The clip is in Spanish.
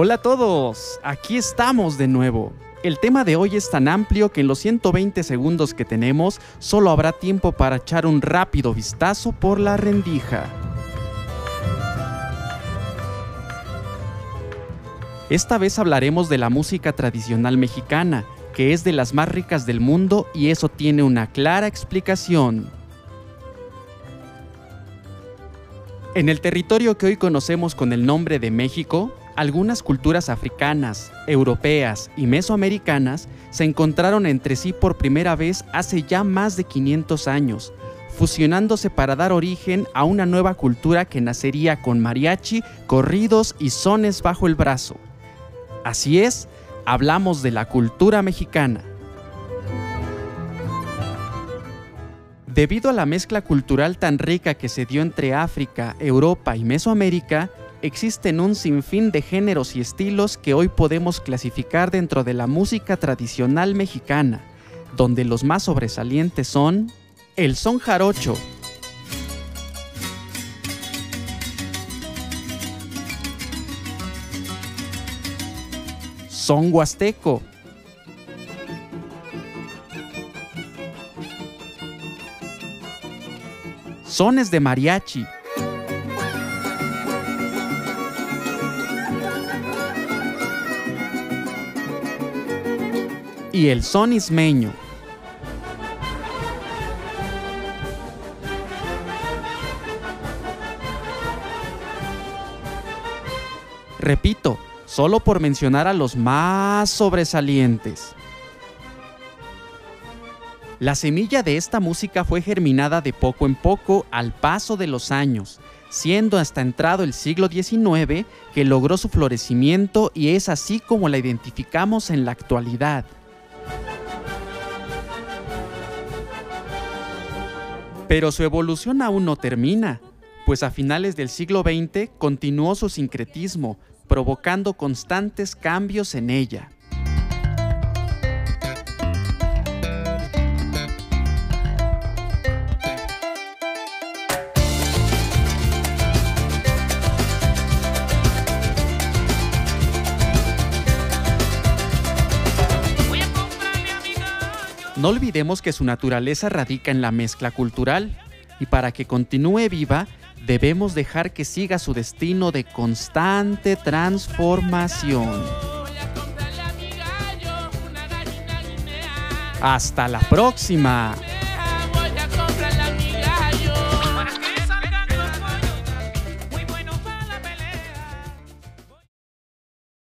Hola a todos, aquí estamos de nuevo. El tema de hoy es tan amplio que en los 120 segundos que tenemos solo habrá tiempo para echar un rápido vistazo por la rendija. Esta vez hablaremos de la música tradicional mexicana, que es de las más ricas del mundo y eso tiene una clara explicación. En el territorio que hoy conocemos con el nombre de México, algunas culturas africanas, europeas y mesoamericanas se encontraron entre sí por primera vez hace ya más de 500 años, fusionándose para dar origen a una nueva cultura que nacería con mariachi, corridos y sones bajo el brazo. Así es, hablamos de la cultura mexicana. Debido a la mezcla cultural tan rica que se dio entre África, Europa y Mesoamérica, existen un sinfín de géneros y estilos que hoy podemos clasificar dentro de la música tradicional mexicana, donde los más sobresalientes son el son jarocho, son huasteco, sones de mariachi, y el son ismeño. Repito, solo por mencionar a los más sobresalientes. La semilla de esta música fue germinada de poco en poco al paso de los años, siendo hasta entrado el siglo XIX que logró su florecimiento y es así como la identificamos en la actualidad. Pero su evolución aún no termina, pues a finales del siglo XX continuó su sincretismo, provocando constantes cambios en ella. No olvidemos que su naturaleza radica en la mezcla cultural y para que continúe viva debemos dejar que siga su destino de constante transformación. Hasta la próxima.